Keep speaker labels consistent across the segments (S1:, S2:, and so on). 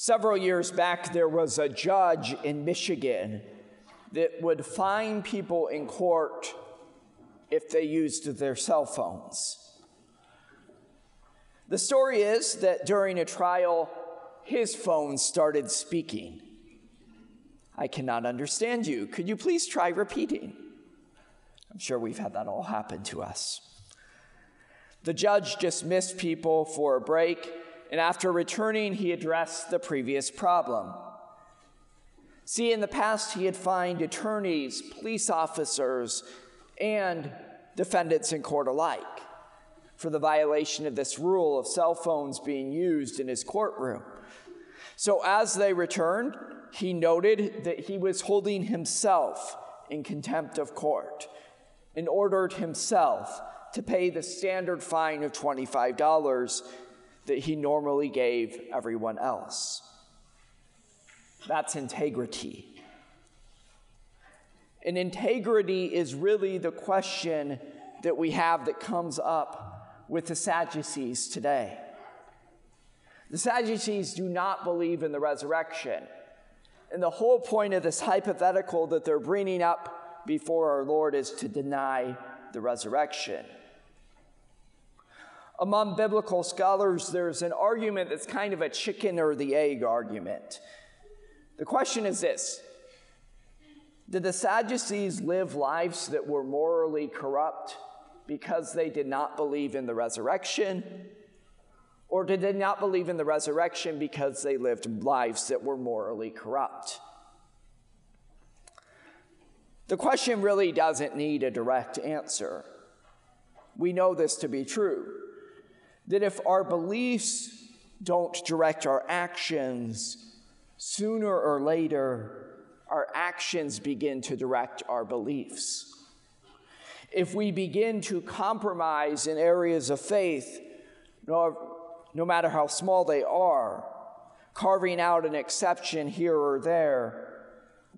S1: Several years back, there was a judge in Michigan that would fine people in court if they used their cell phones. The story is that during a trial, his phone started speaking. I cannot understand you. Could you please try repeating? I'm sure we've had that all happen to us. The judge dismissed people for a break and after returning, he addressed the previous problem. See, in the past, he had fined attorneys, police officers, and defendants in court alike for the violation of this rule of cell phones being used in his courtroom. So, as they returned, he noted that he was holding himself in contempt of court and ordered himself to pay the standard fine of $25 that he normally gave everyone else. That's integrity. And integrity is really the question that we have that comes up with the Sadducees today. The Sadducees do not believe in the resurrection. And the whole point of this hypothetical that they're bringing up before our Lord is to deny the resurrection. Among biblical scholars, there's an argument that's kind of a chicken or the egg argument. The question is this Did the Sadducees live lives that were morally corrupt because they did not believe in the resurrection? Or did they not believe in the resurrection because they lived lives that were morally corrupt? The question really doesn't need a direct answer. We know this to be true that if our beliefs don't direct our actions, sooner or later, our actions begin to direct our beliefs. If we begin to compromise in areas of faith, no, no matter how small they are, carving out an exception here or there,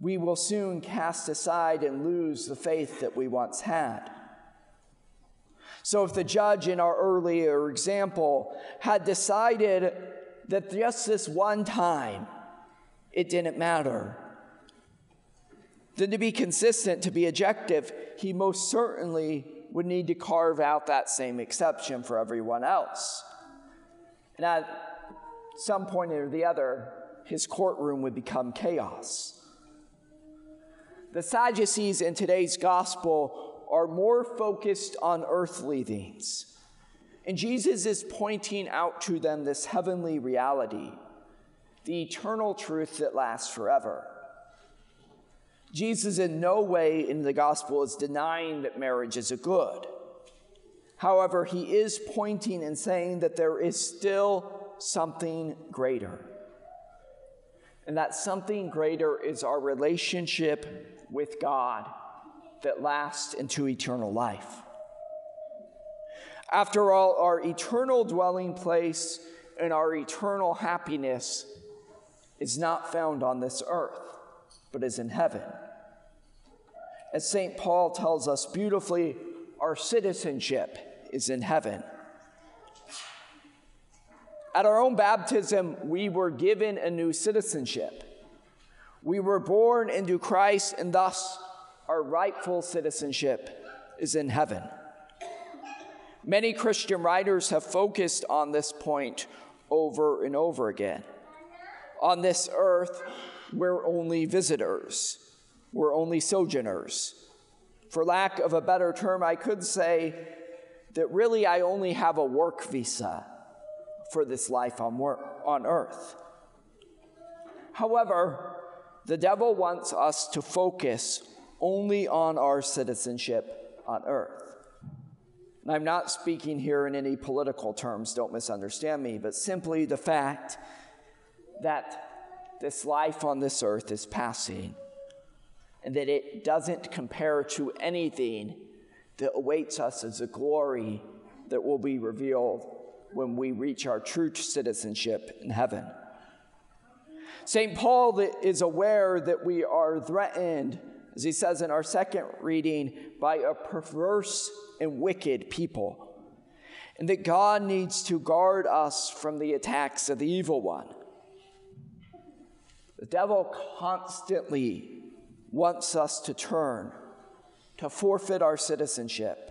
S1: we will soon cast aside and lose the faith that we once had. So, if the judge in our earlier example had decided that just this one time it didn't matter, then to be consistent, to be objective, he most certainly would need to carve out that same exception for everyone else. And at some point or the other, his courtroom would become chaos. The Sadducees in today's gospel are more focused on earthly things. And Jesus is pointing out to them this heavenly reality, the eternal truth that lasts forever. Jesus, in no way in the gospel, is denying that marriage is a good. However, he is pointing and saying that there is still something greater. And that something greater is our relationship with God that lasts into eternal life. After all, our eternal dwelling place and our eternal happiness is not found on this earth, but is in heaven. As St. Paul tells us beautifully, our citizenship is in heaven. At our own baptism, we were given a new citizenship. We were born into Christ and thus our rightful citizenship is in heaven. Many Christian writers have focused on this point over and over again. On this earth, we're only visitors, we're only sojourners. For lack of a better term, I could say that really I only have a work visa for this life on, work, on earth. However, the devil wants us to focus only on our citizenship on earth. And I'm not speaking here in any political terms, don't misunderstand me, but simply the fact that this life on this earth is passing and that it doesn't compare to anything that awaits us as a glory that will be revealed when we reach our true citizenship in heaven. St. Paul is aware that we are threatened as he says in our second reading, by a perverse and wicked people, and that God needs to guard us from the attacks of the evil one. The devil constantly wants us to turn, to forfeit our citizenship,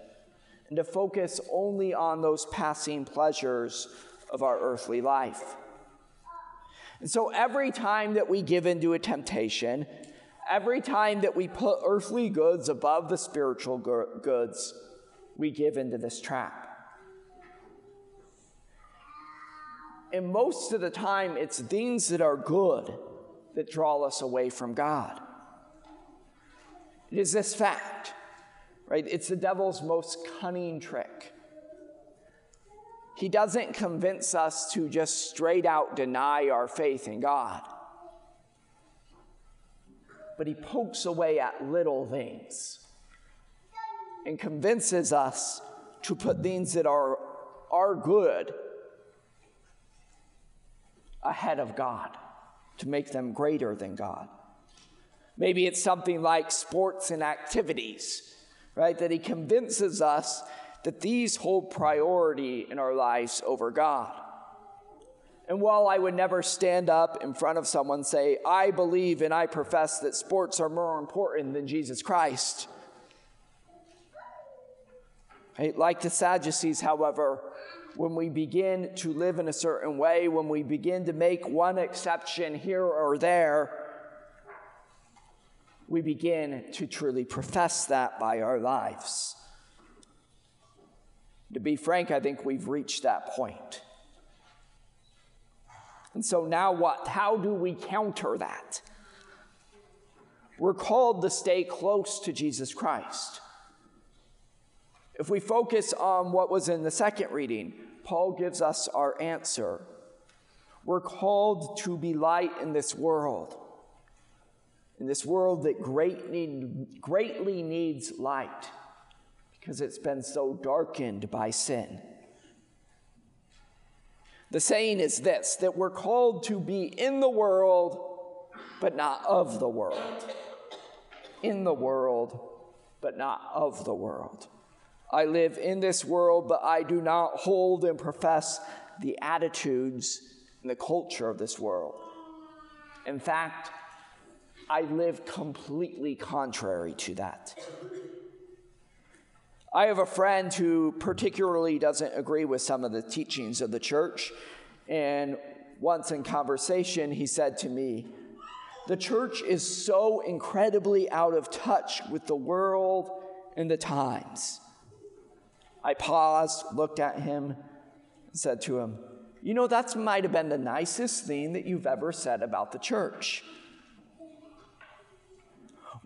S1: and to focus only on those passing pleasures of our earthly life. And so every time that we give into a temptation, every time that we put earthly goods above the spiritual goods, we give into this trap. And most of the time, it's things that are good that draw us away from God. It is this fact, right? It's the devil's most cunning trick. He doesn't convince us to just straight out deny our faith in God, but he pokes away at little things and convinces us to put things that are, are good ahead of God to make them greater than God. Maybe it's something like sports and activities, right? That he convinces us that these hold priority in our lives over God. And while I would never stand up in front of someone and say, I believe and I profess that sports are more important than Jesus Christ, like the Sadducees, however, when we begin to live in a certain way, when we begin to make one exception here or there, we begin to truly profess that by our lives. To be frank, I think we've reached that point. And so now what? How do we counter that? We're called to stay close to Jesus Christ. If we focus on what was in the second reading, Paul gives us our answer. We're called to be light in this world, in this world that great need, greatly needs light because it's been so darkened by sin. The saying is this that we're called to be in the world, but not of the world. In the world, but not of the world. I live in this world, but I do not hold and profess the attitudes and the culture of this world. In fact, I live completely contrary to that. I have a friend who particularly doesn't agree with some of the teachings of the church. And once in conversation, he said to me, The church is so incredibly out of touch with the world and the times. I paused, looked at him, and said to him, You know, that might have been the nicest thing that you've ever said about the church.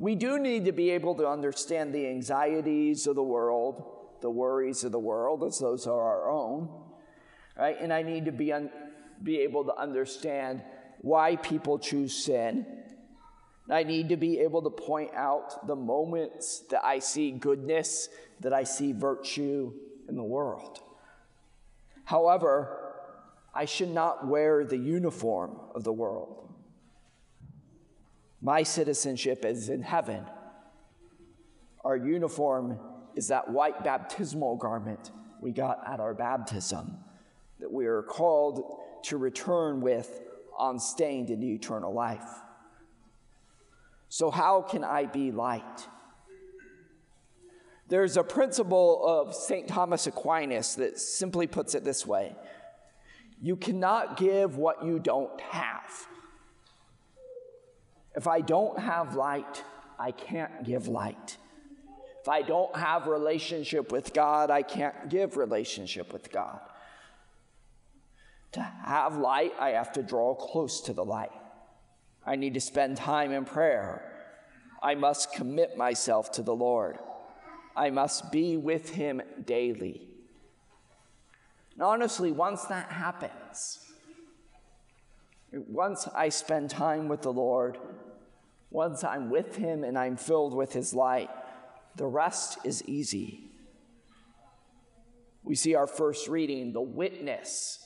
S1: We do need to be able to understand the anxieties of the world, the worries of the world, as those are our own, right? And I need to be, un- be able to understand why people choose sin. I need to be able to point out the moments that I see goodness that I see virtue in the world. However, I should not wear the uniform of the world. My citizenship is in heaven. Our uniform is that white baptismal garment we got at our baptism that we are called to return with unstained into eternal life. So, how can I be light? There's a principle of St. Thomas Aquinas that simply puts it this way You cannot give what you don't have. If I don't have light, I can't give light. If I don't have relationship with God, I can't give relationship with God. To have light, I have to draw close to the light. I need to spend time in prayer. I must commit myself to the Lord. I must be with him daily. And honestly, once that happens, once I spend time with the Lord, once I'm with him and I'm filled with his light, the rest is easy. We see our first reading, the witness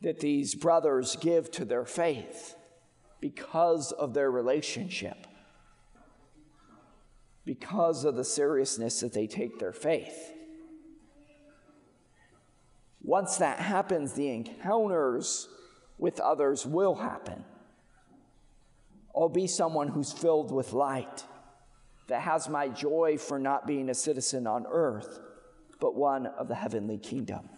S1: that these brothers give to their faith because of their relationship because of the seriousness that they take their faith. Once that happens, the encounters with others will happen. I'll be someone who's filled with light, that has my joy for not being a citizen on earth, but one of the heavenly kingdom.